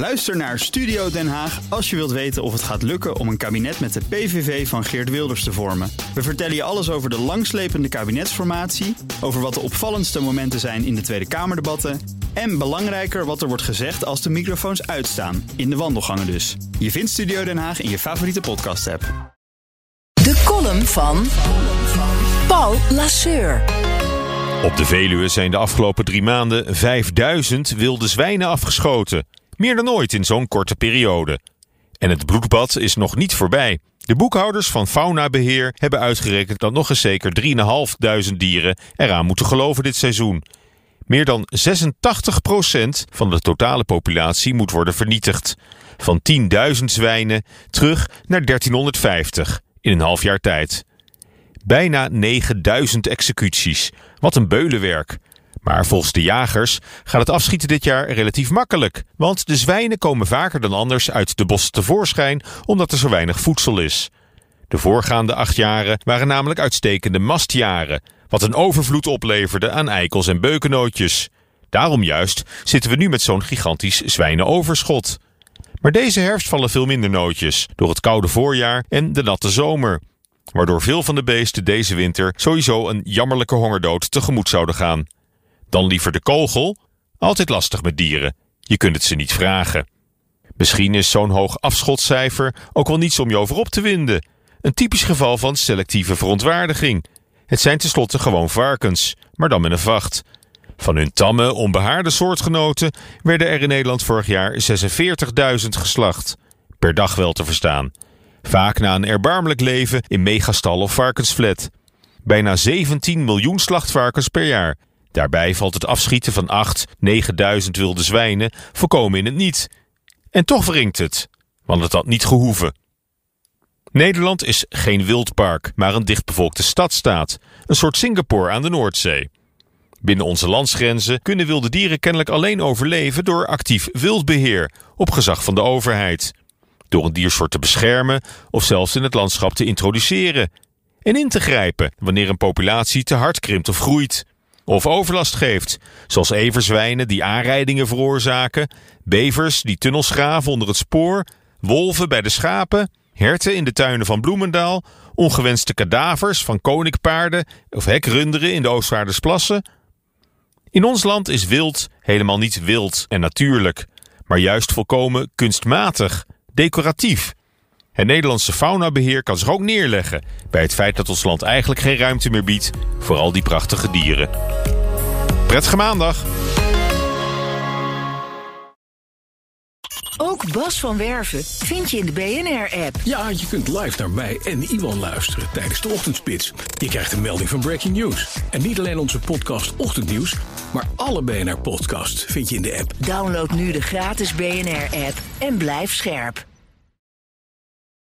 Luister naar Studio Den Haag als je wilt weten of het gaat lukken om een kabinet met de PVV van Geert Wilders te vormen. We vertellen je alles over de langslepende kabinetsformatie, over wat de opvallendste momenten zijn in de Tweede Kamerdebatten en belangrijker wat er wordt gezegd als de microfoons uitstaan, in de wandelgangen dus. Je vindt Studio Den Haag in je favoriete podcast-app. De column van Paul Lasseur. Op de Veluwe zijn de afgelopen drie maanden 5000 wilde zwijnen afgeschoten. Meer dan ooit in zo'n korte periode. En het bloedbad is nog niet voorbij. De boekhouders van Faunabeheer hebben uitgerekend dat nog eens zeker 3.500 dieren eraan moeten geloven dit seizoen. Meer dan 86% van de totale populatie moet worden vernietigd. Van 10.000 zwijnen terug naar 1350 in een half jaar tijd. Bijna 9000 executies. Wat een beulenwerk. Maar volgens de jagers gaat het afschieten dit jaar relatief makkelijk. Want de zwijnen komen vaker dan anders uit de bossen tevoorschijn omdat er zo weinig voedsel is. De voorgaande acht jaren waren namelijk uitstekende mastjaren. Wat een overvloed opleverde aan eikels en beukennootjes. Daarom juist zitten we nu met zo'n gigantisch zwijnenoverschot. Maar deze herfst vallen veel minder nootjes door het koude voorjaar en de natte zomer. Waardoor veel van de beesten deze winter sowieso een jammerlijke hongerdood tegemoet zouden gaan. Dan liever de kogel. Altijd lastig met dieren. Je kunt het ze niet vragen. Misschien is zo'n hoog afschotcijfer ook wel niets om je over op te winden. Een typisch geval van selectieve verontwaardiging. Het zijn tenslotte gewoon varkens, maar dan met een vacht. Van hun tamme, onbehaarde soortgenoten werden er in Nederland vorig jaar 46.000 geslacht. Per dag wel te verstaan. Vaak na een erbarmelijk leven in megastal of varkensflat. Bijna 17 miljoen slachtvarkens per jaar. Daarbij valt het afschieten van 8, 9000 wilde zwijnen voorkomen in het niet. En toch wringt het, want het had niet gehoeven. Nederland is geen wildpark, maar een dichtbevolkte stadstaat. Een soort Singapore aan de Noordzee. Binnen onze landsgrenzen kunnen wilde dieren kennelijk alleen overleven door actief wildbeheer op gezag van de overheid. Door een diersoort te beschermen of zelfs in het landschap te introduceren. En in te grijpen wanneer een populatie te hard krimpt of groeit. Of overlast geeft, zoals everzwijnen die aanrijdingen veroorzaken, bevers die tunnels graven onder het spoor, wolven bij de schapen, herten in de tuinen van Bloemendaal, ongewenste kadavers van koninkpaarden of hekrunderen in de Oostvaardersplassen. In ons land is wild helemaal niet wild en natuurlijk, maar juist volkomen kunstmatig, decoratief. Het Nederlandse faunabeheer kan zich ook neerleggen bij het feit dat ons land eigenlijk geen ruimte meer biedt voor al die prachtige dieren. Prettige maandag! Ook Bas van Werven vind je in de BNR-app. Ja, je kunt live naar mij en Iwan luisteren tijdens de ochtendspits. Je krijgt een melding van Breaking News. En niet alleen onze podcast Ochtendnieuws, maar alle BNR-podcasts vind je in de app. Download nu de gratis BNR-app en blijf scherp.